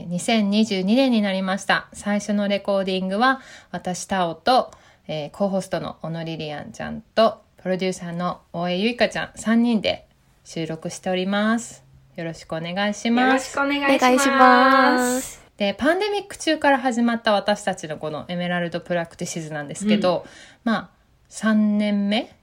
えー、2022年になりました。最初のレコーディングは私タオと、えー、 co-host の小野リリアンちゃんとプロデューサーの大江ゆいかちゃん。3人で収録しております。よろしくお願いします。よろしくお願いします。ますでパンデミック中から始まった私たちのこの Emerald Practices なんですけど、うん、まあ3年目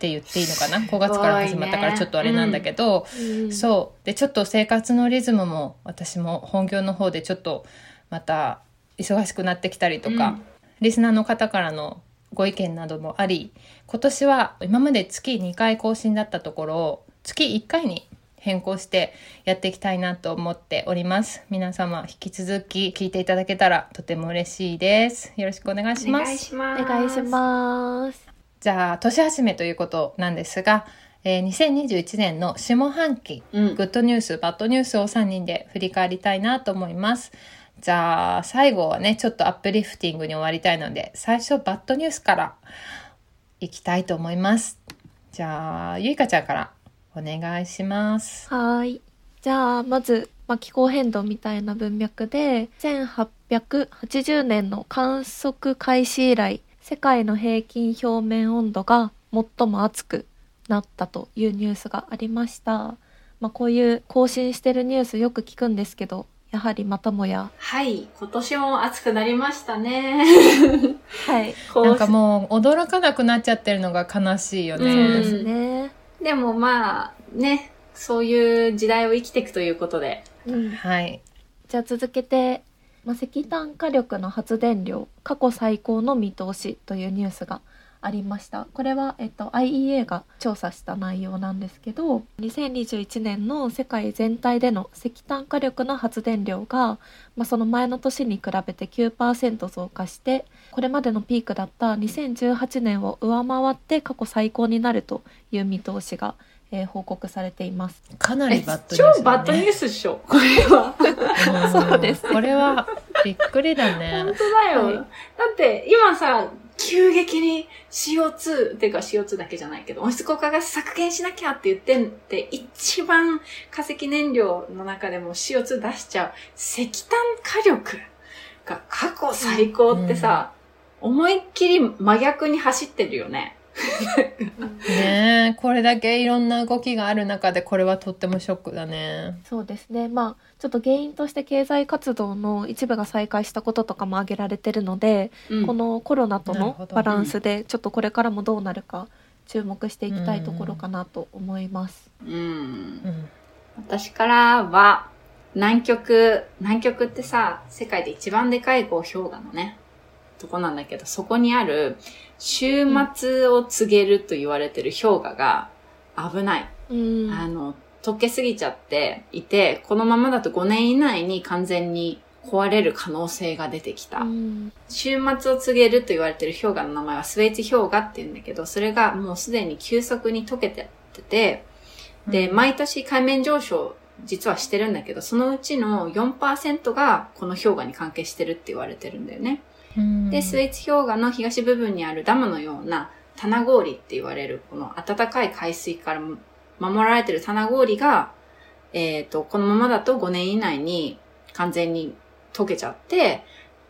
って言っていいのかな？5月から始まったからちょっとあれなんだけど、ねうん、そうでちょっと生活のリズムも私も本業の方でちょっとまた忙しくなってきたりとか、うん、リスナーの方からのご意見などもあり今年は今まで月2回更新だったところを月1回に変更してやっていきたいなと思っております。皆様引き続き聞いていただけたらとても嬉しいです。よろしくお願いします。お願いします。じゃあ、年始めということなんですが、えー、2021年の下半期、うん、グッドニュース、バッドニュースを3人で振り返りたいなと思います。じゃあ、最後はね、ちょっとアップリフティングに終わりたいので、最初バッドニュースからいきたいと思います。じゃあ、ゆいかちゃんからお願いします。はい。じゃあ、まず、まあ、気候変動みたいな文脈で、1880年の観測開始以来、世界の平均表面温度が最も暑くなったというニュースがありました。まあ、こういう更新してるニュースよく聞くんですけど、やはりまたもや。はい、今年も暑くなりましたね。はい。なんかもう驚かなくなっちゃってるのが悲しいよね。そうですね。でもまあ、ね、そういう時代を生きていくということで。うん、はい。じゃあ続けてまあ、石炭火力の発電量過去最高の見通しというニュースがありました。これは、えっと、IEA が調査した内容なんですけど2021年の世界全体での石炭火力の発電量が、まあ、その前の年に比べて9%増加してこれまでのピークだった2018年を上回って過去最高になるという見通しがえー、報告されています。かなりバッドニュース、ね、超バッドニュースでしょ、これは。そうです。これはびっくりだね。本当だよ。はい、だって今さ、急激に CO2 っていうか CO2 だけじゃないけど温室効果ガス削減しなきゃって言ってんって一番化石燃料の中でも CO2 出しちゃう石炭火力が過去最高ってさ、うん、思いっきり真逆に走ってるよね。ねえ、これだけいろんな動きがある中でこれはとってもショックだね。そうですね。まあ、ちょっと原因として経済活動の一部が再開したこととかも挙げられてるので、うん、このコロナとのバランスでちょっとこれからもどうなるか注目していきたいところかなと思います。うん。うん、私からは、南極、南極ってさ、世界で一番でかいこう氷河のね、とこなんだけど、そこにある週末を告げると言われてる氷河が危ない。うん、あの、溶けすぎちゃっていて、このままだと5年以内に完全に壊れる可能性が出てきた。うん、週末を告げると言われてる氷河の名前はスウェーツ氷河って言うんだけど、それがもうすでに急速に溶けてて、で、毎年海面上昇実はしてるんだけど、そのうちの4%がこの氷河に関係してるって言われてるんだよね。で、スイーツ氷河の東部分にあるダムのような棚氷って言われる、この暖かい海水から守られてる棚氷が、えっ、ー、と、このままだと5年以内に完全に溶けちゃって、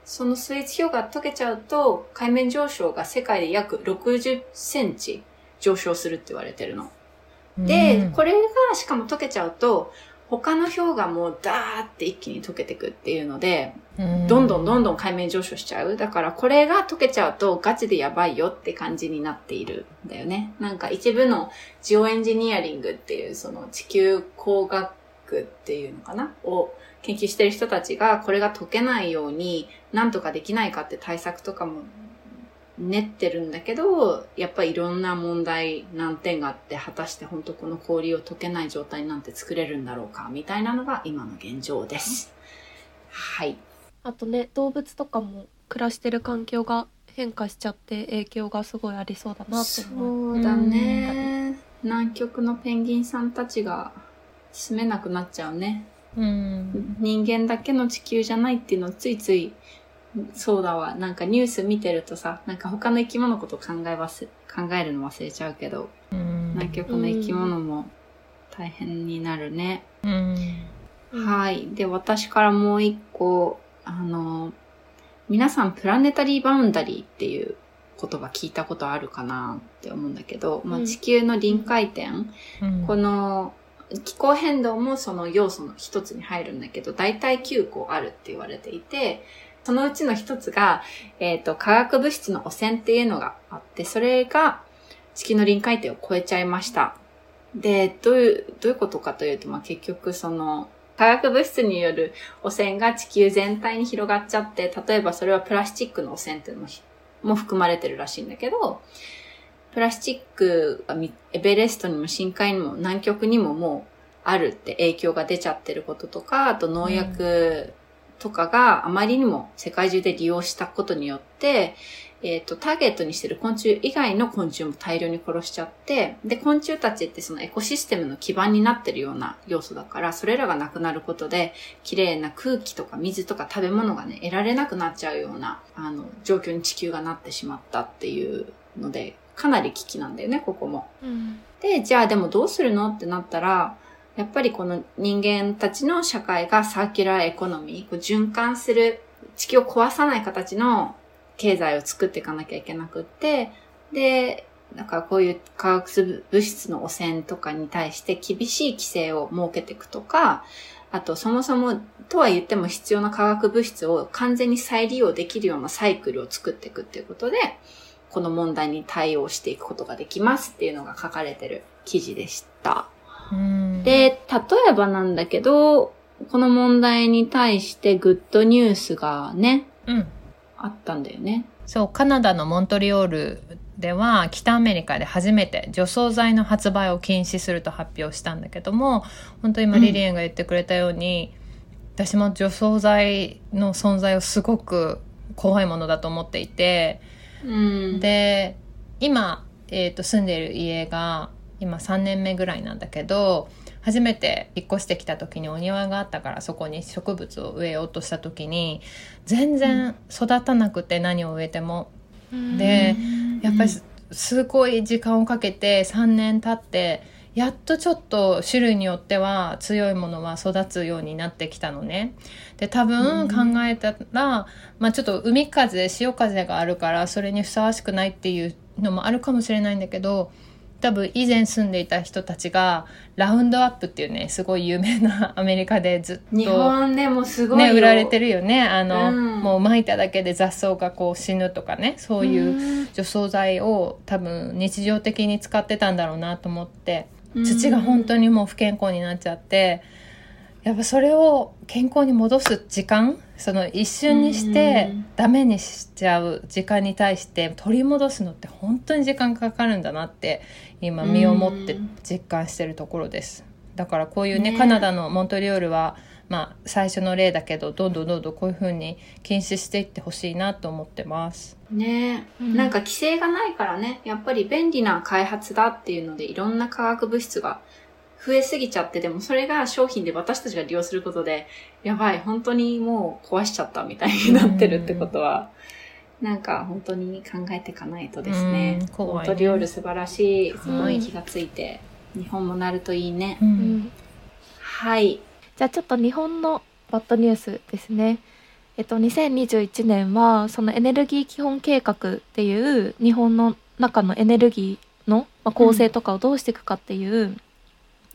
そのスイーツ氷河溶けちゃうと、海面上昇が世界で約60センチ上昇するって言われてるの。で、これがしかも溶けちゃうと、他の氷河もダーって一気に溶けてくっていうので、どんどんどんどん海面上昇しちゃう。だからこれが溶けちゃうとガチでやばいよって感じになっているんだよね。なんか一部のジオエンジニアリングっていうその地球工学っていうのかな？を研究してる人たちがこれが溶けないようになんとかできないかって対策とかも練ってるんだけど、やっぱりいろんな問題、難点があって、果たして本当この氷を溶けない状態なんて作れるんだろうか、みたいなのが今の現状です。はい。あとね、動物とかも暮らしてる環境が変化しちゃって影響がすごいありそうだなと思う。そうだね。南極のペンギンさんたちが住めなくなっちゃうね。うん、人間だけの地球じゃないっていうのをついついそうだわ。なんかニュース見てるとさ、なんか他の生き物のこと考え忘考えるの忘れちゃうけど、うん、南極の生き物も大変になるね。うん、はい。で、私からもう一個、あの、皆さんプラネタリーバウンダリーっていう言葉聞いたことあるかなって思うんだけど、まあ、地球の臨界点、うん、この気候変動もその要素の一つに入るんだけど、大体9個あるって言われていて、そのうちの一つが、えっ、ー、と、化学物質の汚染っていうのがあって、それが地球の臨界点を超えちゃいました。で、どういう、どういうことかというと、まあ、結局その、化学物質による汚染が地球全体に広がっちゃって、例えばそれはプラスチックの汚染っていうのもも含まれてるらしいんだけど、プラスチックがエベレストにも深海にも南極にももうあるって影響が出ちゃってることとか、あと農薬とかがあまりにも世界中で利用したことによって、えっ、ー、と、ターゲットにしてる昆虫以外の昆虫も大量に殺しちゃって、で、昆虫たちってそのエコシステムの基盤になってるような要素だから、それらがなくなることで、綺麗な空気とか水とか食べ物がね、得られなくなっちゃうような、あの、状況に地球がなってしまったっていうので、かなり危機なんだよね、ここも。うん、で、じゃあでもどうするの？ってなったら、やっぱりこの人間たちの社会がサーキュラーエコノミー、こう循環する、地球を壊さない形の経済を作っていかなきゃいけなくって、で、だからこういう化学物質の汚染とかに対して厳しい規制を設けていくとか、あとそもそもとは言っても必要な化学物質を完全に再利用できるようなサイクルを作っていくっていうことで、この問題に対応していくことができますっていうのが書かれてる記事でした。で、例えばなんだけど、この問題に対してグッドニュースがね、うん、あったんだよね。そう、カナダのモントリオールでは北アメリカで初めて除草剤の発売を禁止すると発表したんだけども、本当今リリエンが言ってくれたように、うん、私も除草剤の存在をすごく怖いものだと思っていて、うん、で、今、えっ、ー、と、住んでいる家が、今3年目ぐらいなんだけど初めて引っ越してきた時にお庭があったからそこに植物を植えようとした時に全然育たなくて何を植えても。でやっぱりすごい時間をかけて3年経ってやっとちょっと種類によっては強いものは育つようになってきたのね。で、多分考えたら、まあちょっと海風、潮風があるからそれにふさわしくないっていうのもあるかもしれないんだけど、多分以前住んでいた人たちがラウンドアップっていうねすごい有名な アメリカでずっと日本でもすごいね売られてるよね。あの、うん、もう撒いただけで雑草がこう死ぬとかねそういう除草剤を多分日常的に使ってたんだろうなと思って土が本当にもう不健康になっちゃってやっぱそれを健康に戻す時間その一瞬にしてダメにしちゃう時間に対して取り戻すのって本当に時間かかるんだなって今身をもって実感してるところです。だからこういうね、ね、カナダのモントリオールは、まあ、最初の例だけどどんどんどんどんこういうふうに禁止していってほしいなと思ってます。ね、うん、なんか規制がないからね。やっぱり便利な開発だっていうのでいろんな化学物質が増えすぎちゃって、でもそれが商品で私たちが利用することで、やばい、本当にもう壊しちゃったみたいになってるってことは、なんか本当に考えていかないとですね。コントリオール素晴らしい。すごい気がついて、日本もなるといいね。うん、はい。じゃあちょっと日本のバッドニュースですね。えっと、2021年はそのエネルギー基本計画っていう日本の中のエネルギーの構成とかをどうしていくかっていう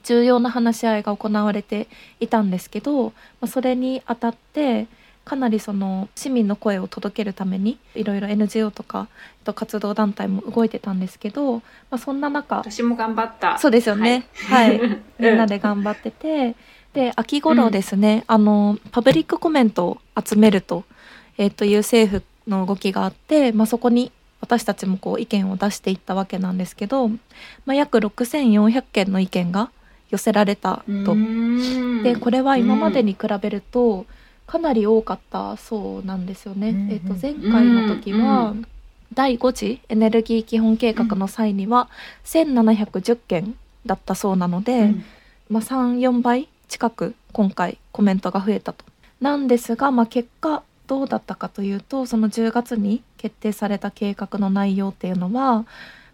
重要な話し合いが行われていたんですけど、まあ、それにあたってかなりその市民の声を届けるためにいろいろ NGO とか活動団体も動いてたんですけど、まあ、そんな中私も頑張った。そうですよね。はい、はい、みんなで頑張っててで秋頃ですね、うん、あのパブリックコメントを集めると,、えー、という政府の動きがあって、まあ、そこに私たちもこう意見を出していったわけなんですけど、まあ、約6400件の意見が寄せられたと。でこれは今までに比べると、かなり多かったそうなんですよね。えっと前回の時は、うん第5次エネルギー基本計画の際には1710件だったそうなので、うんまあ、34倍近く今回コメントが増えたと。なんですが、まあ、結果どうだったかというとその10月に決定された計画の内容っていうのは、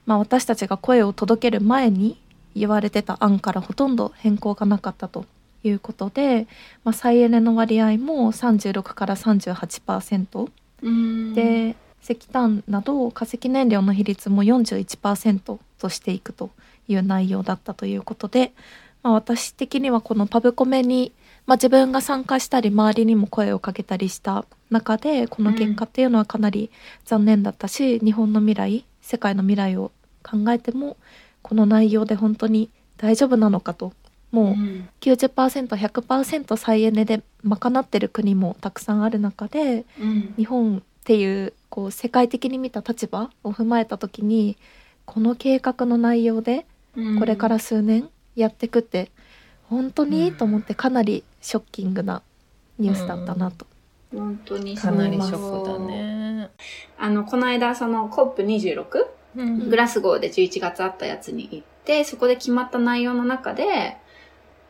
まあ、私たちが声を届ける前に言われてた案からほとんど変更がなかったということで、まあ、再エネの割合も36から38%うん。で石炭など化石燃料の比率も41%としていくという内容だったということで、まあ、私的にはこのパブコメに、まあ、自分が参加したり周りにも声をかけたりした中でこの結果っていうのはかなり残念だったし、日本の未来世界の未来を考えてもこの内容で本当に大丈夫なのかと。もううん。90%100% 再エネで賄ってる国もたくさんある中でうん。日本っていうこう世界的に見た立場を踏まえた時にこの計画の内容でこれから数年やってくって本当に、うんと思ってかなりショッキングなニュースだったなと。本当にかなりショックだね。あの、この間、その COP26 うんグラスゴーで11月あったやつに行って、そこで決まった内容の中で、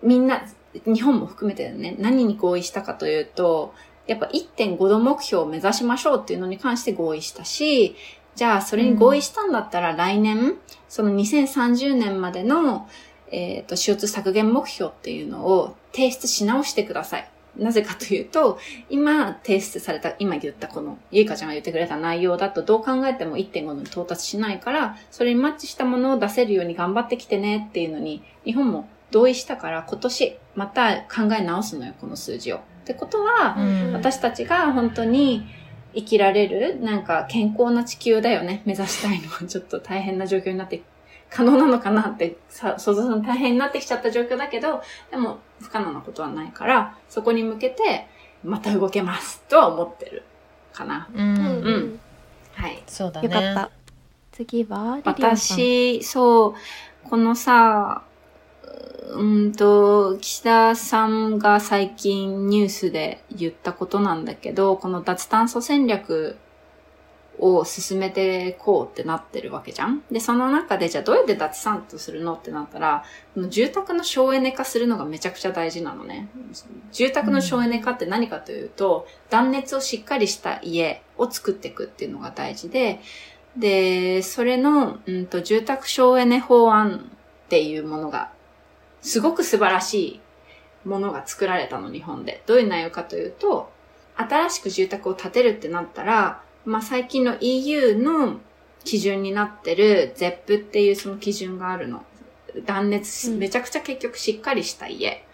みんな、日本も含めてだね、何に合意したかというと、やっぱ1.5度目標を目指しましょうっていうのに関して合意したし、じゃあそれに合意したんだったら来年、その2030年までの、えっ、と、CO2 削減目標っていうのを提出し直してください。なぜかというと、今提出された、今言ったこの、ゆいかちゃんが言ってくれた内容だとどう考えても1.5度に到達しないから、それにマッチしたものを出せるように頑張ってきてねっていうのに、日本も同意したから今年また考え直すのよ、この数字を。ってことは、うん私たちが本当に生きられる、なんか健康な地球だよね、目指したいのはちょっと大変な状況になって、可能なのかなってさ想像するの大変になってきちゃった状況だけど、でも不可能なことはないから、そこに向けてまた動けますとは思ってるかな。うんうんはい。そうだね。よかった。次はリリアンさん。私、そう、このさ、うーんと、岸田さんが最近ニュースで言ったことなんだけど、この脱炭素戦略を進めてこうってなってるわけじゃんで、その中でじゃあどうやって脱炭素するのってなったら、この住宅の省エネ化するのがめちゃくちゃ大事なのね。住宅の省エネ化って何かというと、断熱をしっかりした家を作っていくっていうのが大事で、で、それの、うんと、住宅省エネ法案っていうものが、すごく素晴らしいものが作られたの、日本で。どういう内容かというと、新しく住宅を建てるってなったら、まあ、最近の EU の基準になってる ZEP っていうその基準があるの。断熱、うんめちゃくちゃ結局しっかりした家。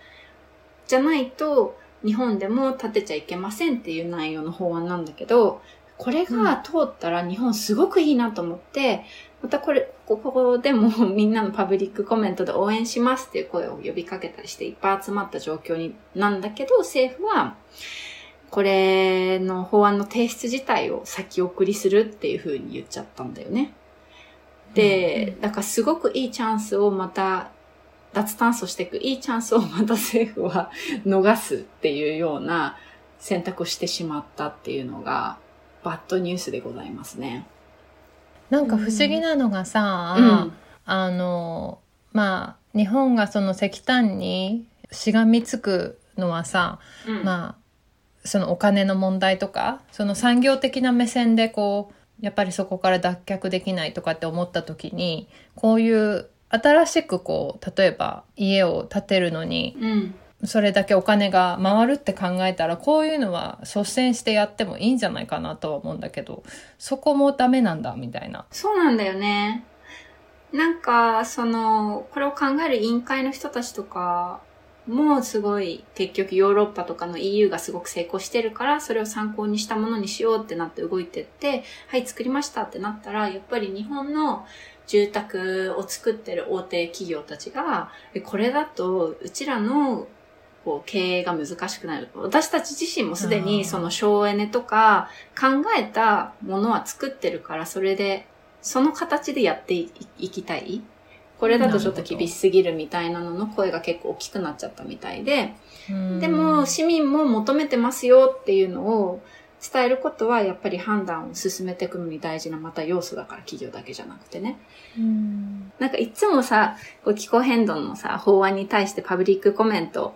じゃないと、日本でも建てちゃいけませんっていう内容の法案なんだけど、これが通ったら日本すごくいいなと思って、またこれ、ここでも みんなのパブリックコメントで応援しますっていう声を呼びかけたりしていっぱい集まった状況になんだけど、政府は、これの法案の提出自体を先送りするっていう風に言っちゃったんだよね。で、だからすごくいいチャンスをまた、脱炭素していくいいチャンスをまた政府は逃すっていうような選択をしてしまったっていうのが、バッドニュースでございますね。なんか不思議なのがさ、うんあのまあ日本がその石炭にしがみつくのはさ、うんまあそのお金の問題とかその産業的な目線でこうやっぱりそこから脱却できないとかって思った時にこういう新しくこう例えば家を建てるのにうん。それだけお金が回るって考えたらこういうのは率先してやってもいいんじゃないかなとは思うんだけどそこもダメなんだみたいな。そうなんだよね。なんか、その、これを考える委員会の人たちとかもすごい、結局ヨーロッパとかの EU がすごく成功してるから、それを参考にしたものにしようってなって動いてって、はい、作りましたってなったら、やっぱり日本の住宅を作ってる大手企業たちが、えこれだと、うちらのこう経営が難しくなる。私たち自身もすでにその省エネとか考えたものは作ってるから、それで、その形でやっていいきたい。これだとちょっと厳しすぎるみたいなのの声が結構大きくなっちゃったみたいで、でも市民も求めてますよっていうのを伝えることはやっぱり判断を進めていくのに大事なまた要素だから企業だけじゃなくてね。なんかいつもさ、こう気候変動のさ、法案に対してパブリックコメント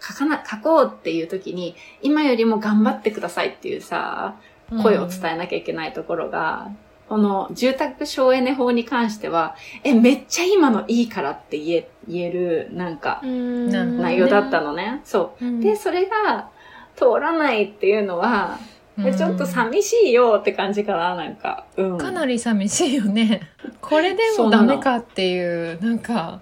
書かな、書こうっていう時に、今よりも頑張ってくださいっていうさ、声を伝えなきゃいけないところが、この住宅省エネ法に関しては、え、めっちゃ今のいいからって言え、言える、なんか、内容だったのね。そう。で、それが通らないっていうのは、ちょっと寂しいよって感じかな、なんか。うん、かなり寂しいよね。これでもダメかっていう、なんか、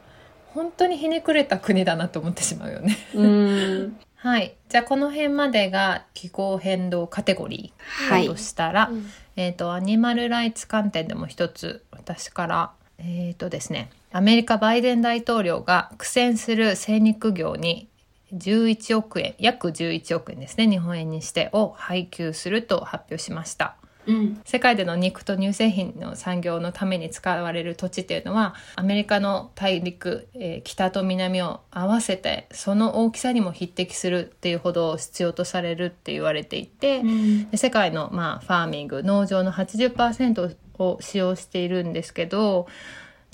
本当にひねくれた国だなと思ってしまうよね。うん はい。じゃあこの辺までが気候変動カテゴリーだとしたら、はい、えっ、ー、と、アニマルライツ観点でも一つ私から、えっ、ー、とですね、アメリカバイデン大統領が苦戦する精肉業に11億円、約11億円ですね、日本円にしてを配給すると発表しました。うん、世界での肉と乳製品の産業のために使われる土地っていうのはアメリカの大陸、えー、北と南を合わせてその大きさにも匹敵するっていうほど必要とされるって言われていて、うん、世界の、まあ、ファーミング農場の80%を使用しているんですけど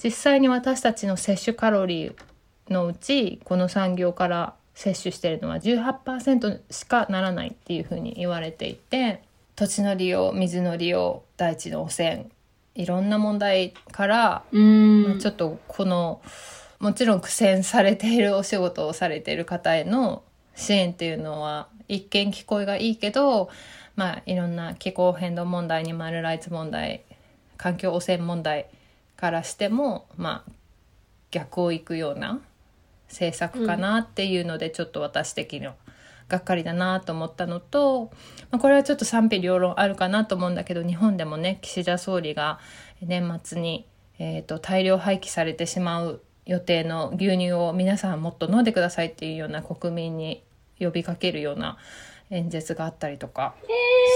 実際に私たちの摂取カロリーのうちこの産業から摂取しているのは18%しかならないっていうふうに言われていて。土地の利用水の利用大地の汚染いろんな問題から、まあ、ちょっとこのもちろん苦戦されているお仕事をされている方への支援っていうのは一見聞こえがいいけど、まあ、いろんな気候変動問題にマルライツ問題環境汚染問題からしても、まあ、逆をいくような政策かなっていうので、ちょっと私的にはがっかりだなと思ったのと、まあ、これはちょっと賛否両論あるかなと思うんだけど日本でもね岸田総理が年末に、えーと、大量廃棄されてしまう予定の牛乳を皆さんもっと飲んでくださいっていうような国民に呼びかけるような演説があったりとか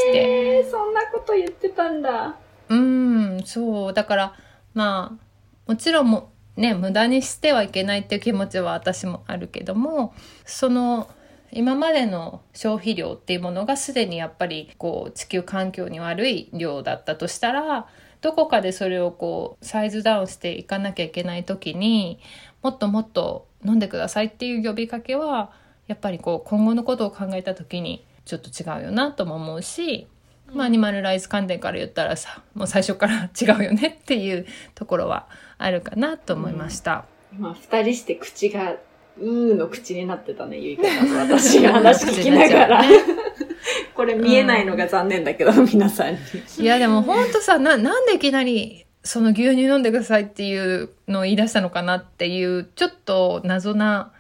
して。えー、そんなこと言ってたんだ。うん、そう。だから、まあ、もちろんも、ね、無駄にしてはいけないっていう気持ちは私もあるけども、その今までの消費量っていうものがすでにやっぱりこう地球環境に悪い量だったとしたらどこかでそれをこうサイズダウンしていかなきゃいけない時にもっともっと飲んでくださいっていう呼びかけはやっぱりこう今後のことを考えた時にちょっと違うよなとも思うし、まあ、アニマルライズ観点から言ったらさもう最初から違うよねっていうところはあるかなと思いました。うん、まあ、二人して口がうーの口になってたね、ゆいかさんと私が話聞きながら。これ見えないのが残念だけど、うん、皆さんに。いや、でもほんとさ、な、なんでいきなり、その牛乳飲んでくださいっていうのを言い出したのかなっていう、ちょっと謎な、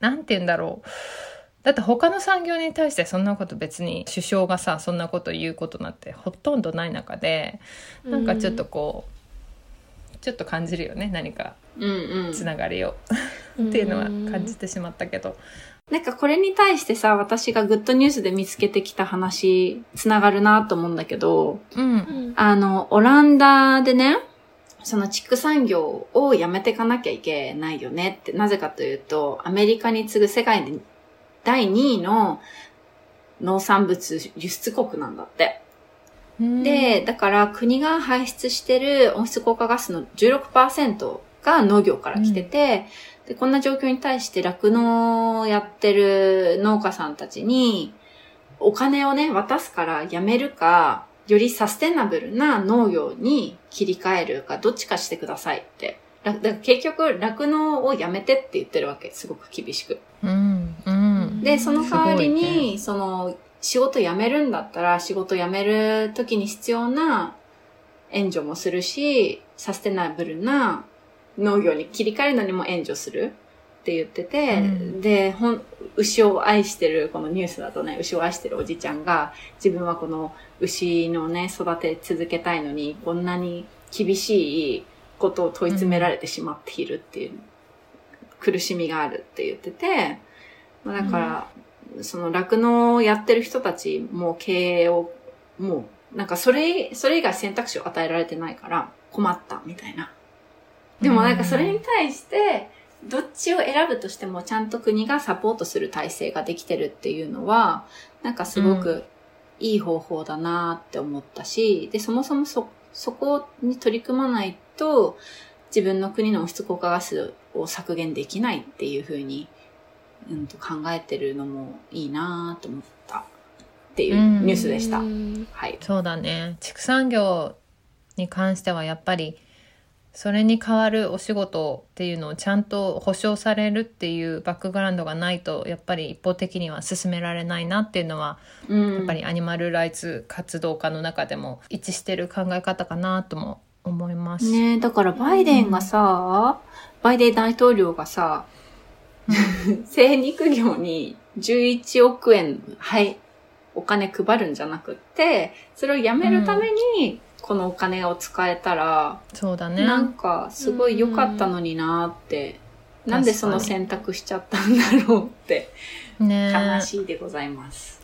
なんて言うんだろう。だって他の産業に対してそんなこと別に首相がさ、そんなこと言うことなんてほとんどない中で、なんかちょっとこう、ちょっと感じるよね何かつながりを、っていうのは感じてしまったけど。なんかこれに対してさ、私がグッドニュースで見つけてきた話、つながるなと思うんだけど、うん、あの、オランダでね、その畜産業をやめていかなきゃいけないよねって、なぜかというと、アメリカに次ぐ世界で第2位の農産物輸出国なんだって。で、だから国が排出してる温室効果ガスの16%が農業から来てて、うん、で、こんな状況に対して酪農をやってる農家さんたちに、お金をね、渡すからやめるか、よりサステナブルな農業に切り替えるか、どっちかしてくださいって。だから結局、酪農をやめてって言ってるわけ。すごく厳しく。うんうん、で、その代わりに、ね、その、仕事辞めるんだったら仕事辞める時に必要な援助もするし、サステナブルな農業に切り替えるのにも援助するって言ってて、うん、で、ほん、牛を愛してる、このニュースだとね、牛を愛してるおじちゃんが、自分はこの牛のね、育て続けたいのに、こんなに厳しいことを問い詰められてしまっているっていう、苦しみがあるって言ってて、だから、その酪農をやってる人たちも経営を、もう、なんかそれ、それ以外選択肢を与えられてないから困ったみたいなでもなんかそれに対して、どっちを選ぶとしてもちゃんと国がサポートする体制ができてるっていうのは、なんかすごくいい方法だなって思ったし、で、そもそもそ、そこに取り組まないと、自分の国の温室効果ガスを削減できないっていうふうに、うん、と考えてるのもいいなと思ったっていうニュースでした。うんはい。そうだね畜産業に関してはやっぱりそれに代わるお仕事っていうのをちゃんと保障されるっていうバックグラウンドがないとやっぱり一方的には進められないなっていうのはうんやっぱりアニマルライツ活動家の中でも一致してる考え方かなとも思います。ねえだからバイデンがさ、バイデン大統領がさ、精肉業に11億円、はい、お金配るんじゃなくって、それをやめるために、このお金を使えたら、そうだね。なんか、すごい良かったのになって、うんなんでその選択しちゃったんだろうって、ね悲しいでございます。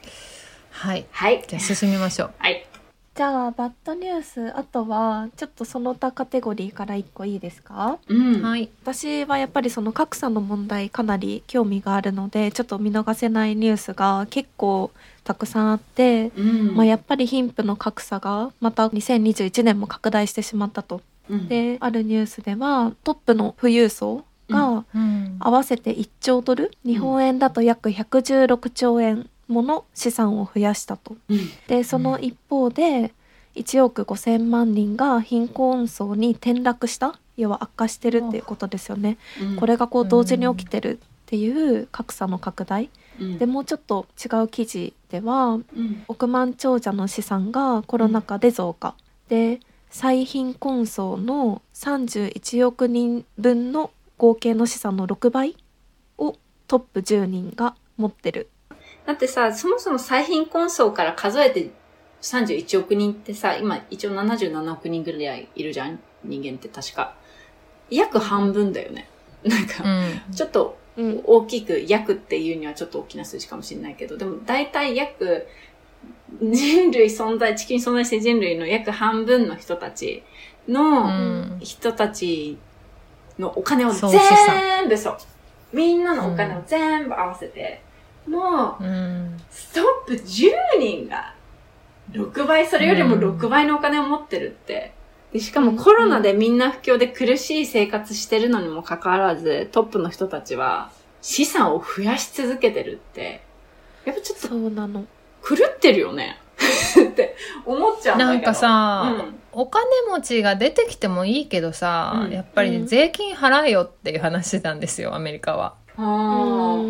はい。はい。じゃあ進みましょう。はい。じゃあバッドニュースあとはちょっとその他カテゴリーから一個いいですか？うん。はい。私はやっぱりその格差の問題かなり興味があるのでちょっと見逃せないニュースが結構たくさんあって、うん。まあ、やっぱり貧富の格差がまた2021年も拡大してしまったと。うん、であるニュースではトップの富裕層がうん。合わせて1兆ドル？日本円だと約116兆円もの資産を増やしたと。うん。でその一方で1億5,000万人が貧困層に転落した要は悪化してるっていうことですよね。うんこれがこう同時に起きてるっていう格差の拡大うんでもうちょっと違う記事ではうん。億万長者の資産がコロナ禍で増加で最貧困層の31億人分の合計の資産の6倍をトップ10人が持ってる。だってさ、そもそも最貧困層から数えて31億人ってさ、今一応77億人ぐらいいるじゃん？人間って確か。約半分だよね。なんうか、ん。ちょっとうん大きく、約っていうにはちょっと大きな数字かもしれないけど、でも大体約、人類存在、地球に存在して人類の約半分の人たちうのん。人たちのお金を全部そう。みんなのお金を全部合わせて、もう、うん。ストップ10人が6倍、それよりも6倍のお金を持ってるって。でしかもコロナでみんな不況で苦しい生活してるのにもかかわらず、トップの人たちは資産を増やし続けてるって、やっぱちょっとそうなの。狂ってるよね って思っちゃうんだけど。なんかさ、うんお金持ちが出てきてもいいけどさ、うんやっぱりうん税金払えよっていう話なんですよ、アメリカは。あ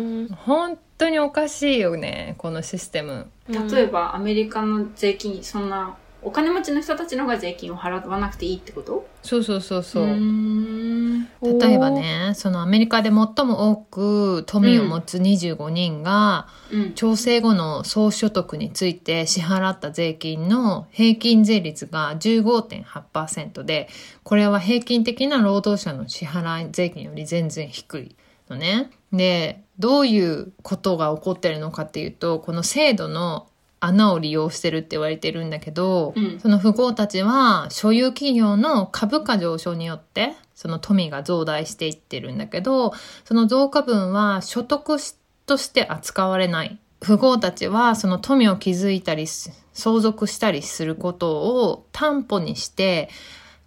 本当におかしいよね、このシステム。例えばアメリカの税金、そんな、お金持ちの人たちの方が税金を払わなくていいってこと？そうそうそうそう。例えばね、そのアメリカで最も多く富を持つ25人が、うん。調整後の総所得について支払った税金の平均税率が15.8%で、これは平均的な労働者の支払い税金より全然低いのね。で、どういうことが起こってるのかっていうと、この制度の穴を利用してるって言われてるんだけど、うんその富豪たちは所有企業の株価上昇によってその富が増大していってるんだけどその増加分は所得として扱われない富豪たちはその富を築いたりす相続したりすることを担保にして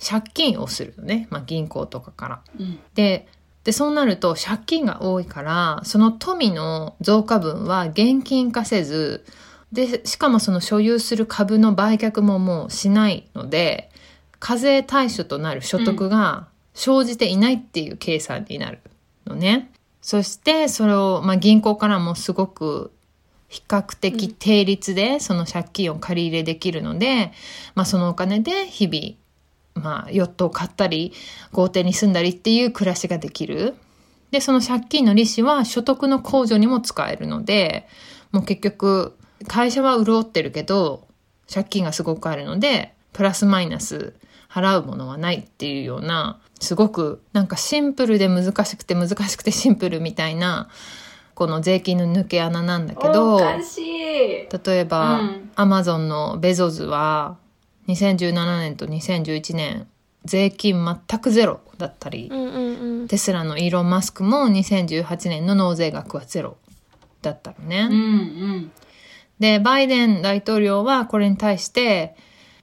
借金をするよね、まあ、銀行とかから。うん。ででそうなると借金が多いからその富の増加分は現金化せずでしかもその所有する株の売却ももうしないので課税対象となる所得が生じていないっていう計算になるのね。そしてそれを、まあ、銀行からもすごく比較的定率でその借金を借り入れできるので、まあ、そのお金で日々まあ、ヨットを買ったり、豪邸に住んだりっていう暮らしができる。で、その借金の利子は所得の控除にも使えるので、もう結局、会社は潤ってるけど、借金がすごくあるので、プラスマイナス払うものはないっていうような、すごくなんかシンプルで難しくて難しくてシンプルみたいな、この税金の抜け穴なんだけど。例えば、うんアマゾンのベゾズは2017年と2011年税金全くゼロだったり、うんうんうんテスラのイーロン・マスクも2018年の納税額はゼロだったのね。うんうん。で、バイデン大統領はこれに対して、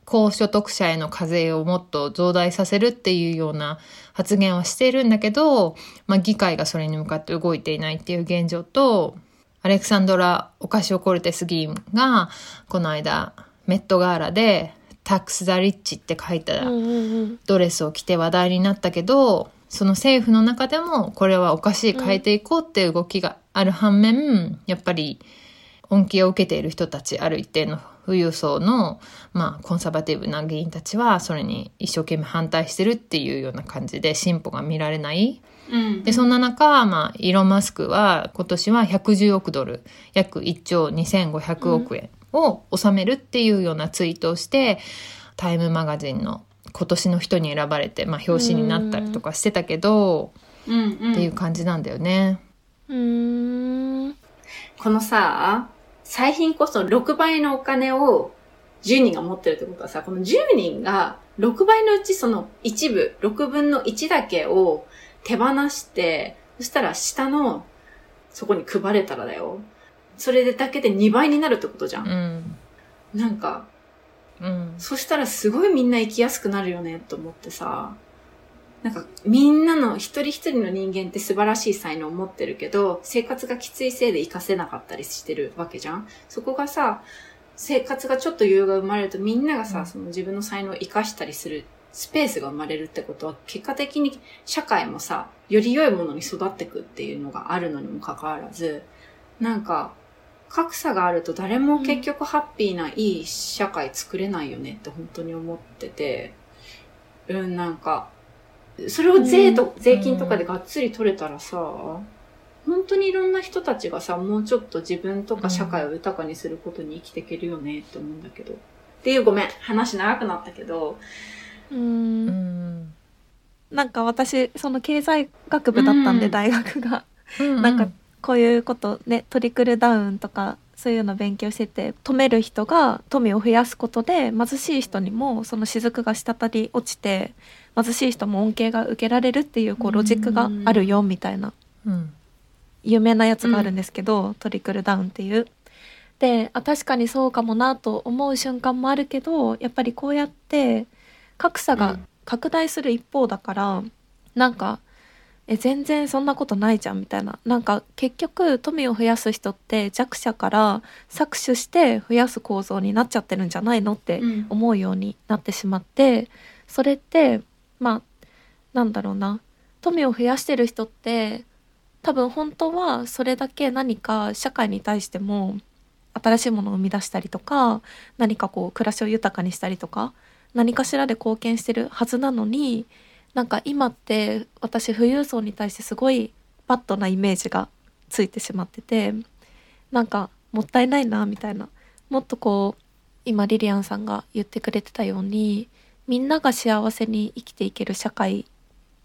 高所得者への課税をもっと増大させるっていうような発言はしているんだけど、まあ、議会がそれに向かって動いていないっていう現状と、アレクサンドラ・オカシオ・コルテス議員が、この間、メットガーラで、タックス・ザ・リッチって書いたうんうんうんドレスを着て話題になったけど、その政府の中でもこれはおかしい変えていこうっていう動きがある反面、やっぱり恩恵を受けている人たち、ある一定の富裕層の、まあ、コンサバティブな議員たちは、それに一生懸命反対してるっていうような感じで進歩が見られない。うん。で、そんな中、まあ、イーロン・マスクは今年は110億ドル、約1兆2500億円を収めるっていうようなツイートをして、タイムマガジンの今年の人に選ばれて、まあ、表紙になったりとかしてたけど、うんうん。っていう感じなんだよね。うーんこのさ、最貧こそ6倍のお金を10人が持ってるってことはさ、この10人が6倍のうちその一部、6分の1だけを手放して、そしたら下のそこに配れたらだよ。それでだけで2倍になるってことじゃ。うんん。なんか、うん。そしたらすごいみんな生きやすくなるよねと思ってさ、なんかみんなの一人一人の人間って素晴らしい才能を持ってるけど、生活がきついせいで活かせなかったりしてるわけじゃんそこがさ、生活がちょっと余裕が生まれるとみんながさ、うんその自分の才能を活かしたりするスペースが生まれるってことは、結果的に社会もさ、より良いものに育ってくっていうのがあるのにもかかわらず、なんか、格差があると誰も結局ハッピーないい社会作れないよねって本当に思ってて、うん、なんか、それを税と、税金とかでがっつり取れたらさ、本当にいろんな人たちがさ、もうちょっと自分とか社会を豊かにすることに生きていけるよねって思うんだけど。っていうごめん、話長くなったけど、ううんん。なんか私その経済学部だったんで、うん。大学が。うん。なんかこういうことねトリクルダウンとかそういうの勉強してて止める人が富を増やすことで貧しい人にもその雫が滴り落ちて貧しい人も恩恵が受けられるっていうこうロジックがあるよみたいなうん。有名なやつがあるんですけど、トリクルダウンっていう。であ確かにそうかもなと思う瞬間もあるけどやっぱりこうやって格差がうん拡大する一方だから、なんかえ全然そんなことないじゃんみたいな。なんか結局富を増やす人って弱者から搾取して増やす構造になっちゃってるんじゃないのってうん。思うようになってしまってそれってまあなんだろうな。富を増やしてる人って多分本当はそれだけ何か社会に対しても新しいものを生み出したりとか何かこう暮らしを豊かにしたりとか何かしらで貢献してるはずなのになんか今って私富裕層に対してすごいバッドなイメージがついてしまっててなんかもったいないなみたいな。もっとこう今リリアンさんが言ってくれてたようにみんなが幸せに生きていける社会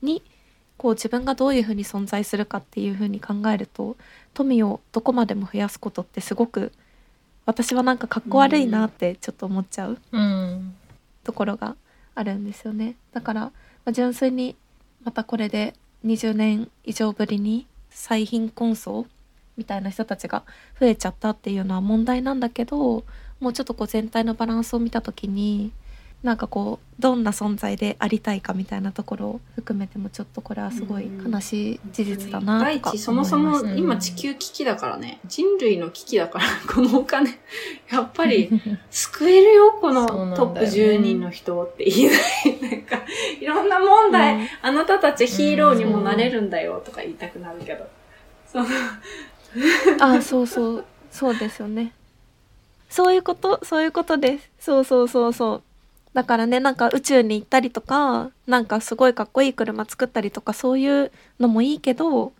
にこう自分がどういうふうに存在するかっていうふうに考えると富をどこまでも増やすことってすごく私はなんかかっこ悪いなってちょっと思っちゃううん。ところがあるんですよね。だから、まあ純粋にまたこれで20年以上ぶりに最貧困層みたいな人たちが増えちゃったっていうのは問題なんだけどもうちょっとこう全体のバランスを見た時になんかこうどんな存在でありたいかみたいなところを含めてもちょっとこれはすごい悲しい事実だな第とか一、そもそも今地球危機だからね。人類の危機だから、このお金、やっぱり救えるよ、このトップ10人の人って言えない。なんか、いろんな問題、うん。あなたたちヒーローにもなれるんだよとか言いたくなるけど。その。あそうそう。そうですよね。そういうこと？そういうことです。そうそうそうそうだからねなんか宇宙に行ったりとかなんかすごいかっこいい車作ったりとかそういうのもいいけど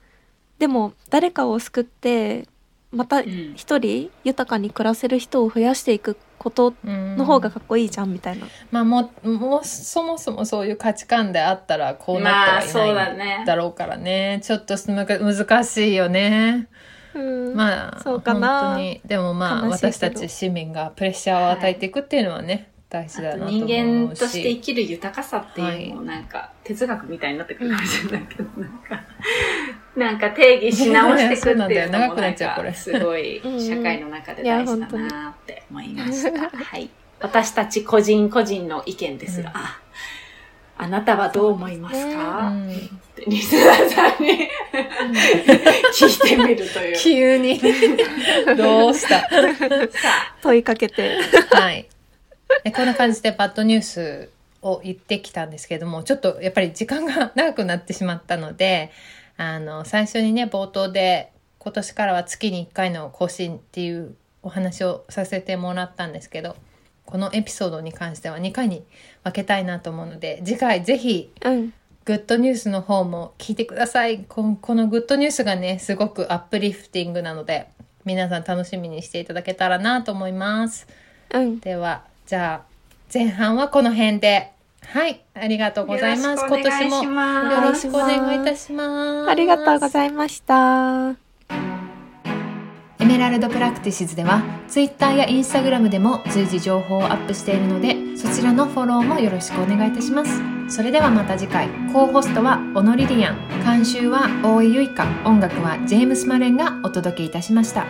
でも誰かを救ってまたうん。一人豊かに暮らせる人を増やしていくことのの方がかっこいいじゃんみたいな、まあもう、もうそもそもそういう価値観であったらこうなまあ、ってそうはいないだろうからね。ちょっとむか難しいよね。うん。まあ、そうかな。本当に。でもまあ、私たち市民がプレッシャーを与えていくっていうのはね、大事だなと思うし。人間として生きる豊かさっていうのもなんか哲学みたいになってくるかもしれないけど、なんか、なんか定義し直していくっていうのもなんかすごい社会の中で大事だなって思いました。はい。私たち個人個人の意見ですが、うん。ああなたはどう思いますうか、ん。ってリスナーさんに聞いてみるという。急に。どうした？さあ、問いかけて。はい。でこんな感じでバッドニュースを言ってきたんですけども、ちょっとやっぱり時間が長くなってしまったので、あの、最初にね、冒頭で今年からは月に1回の更新っていうお話をさせてもらったんですけど、このエピソードに関しては2回に分けたいなと思うので、次回ぜひうん。グッドニュースの方も聞いてください。ここのグッドニュースがね、すごく uplifting なので、皆さん楽しみにしていただけたらなと思います。うん。では、じゃあ、前半はこの辺で。はい、ありがとうございます。今年もよろしくお願いいたします。ありがとうございました。 Emerald Practices では Twitter や Instagram でも随時情報をアップしているのでそちらのフォローもよろしくお願いいたしますそれではまた次回コーホストはオノリリアン監修は大井ゆいか音楽はジェームス・マレンがお届けいたしました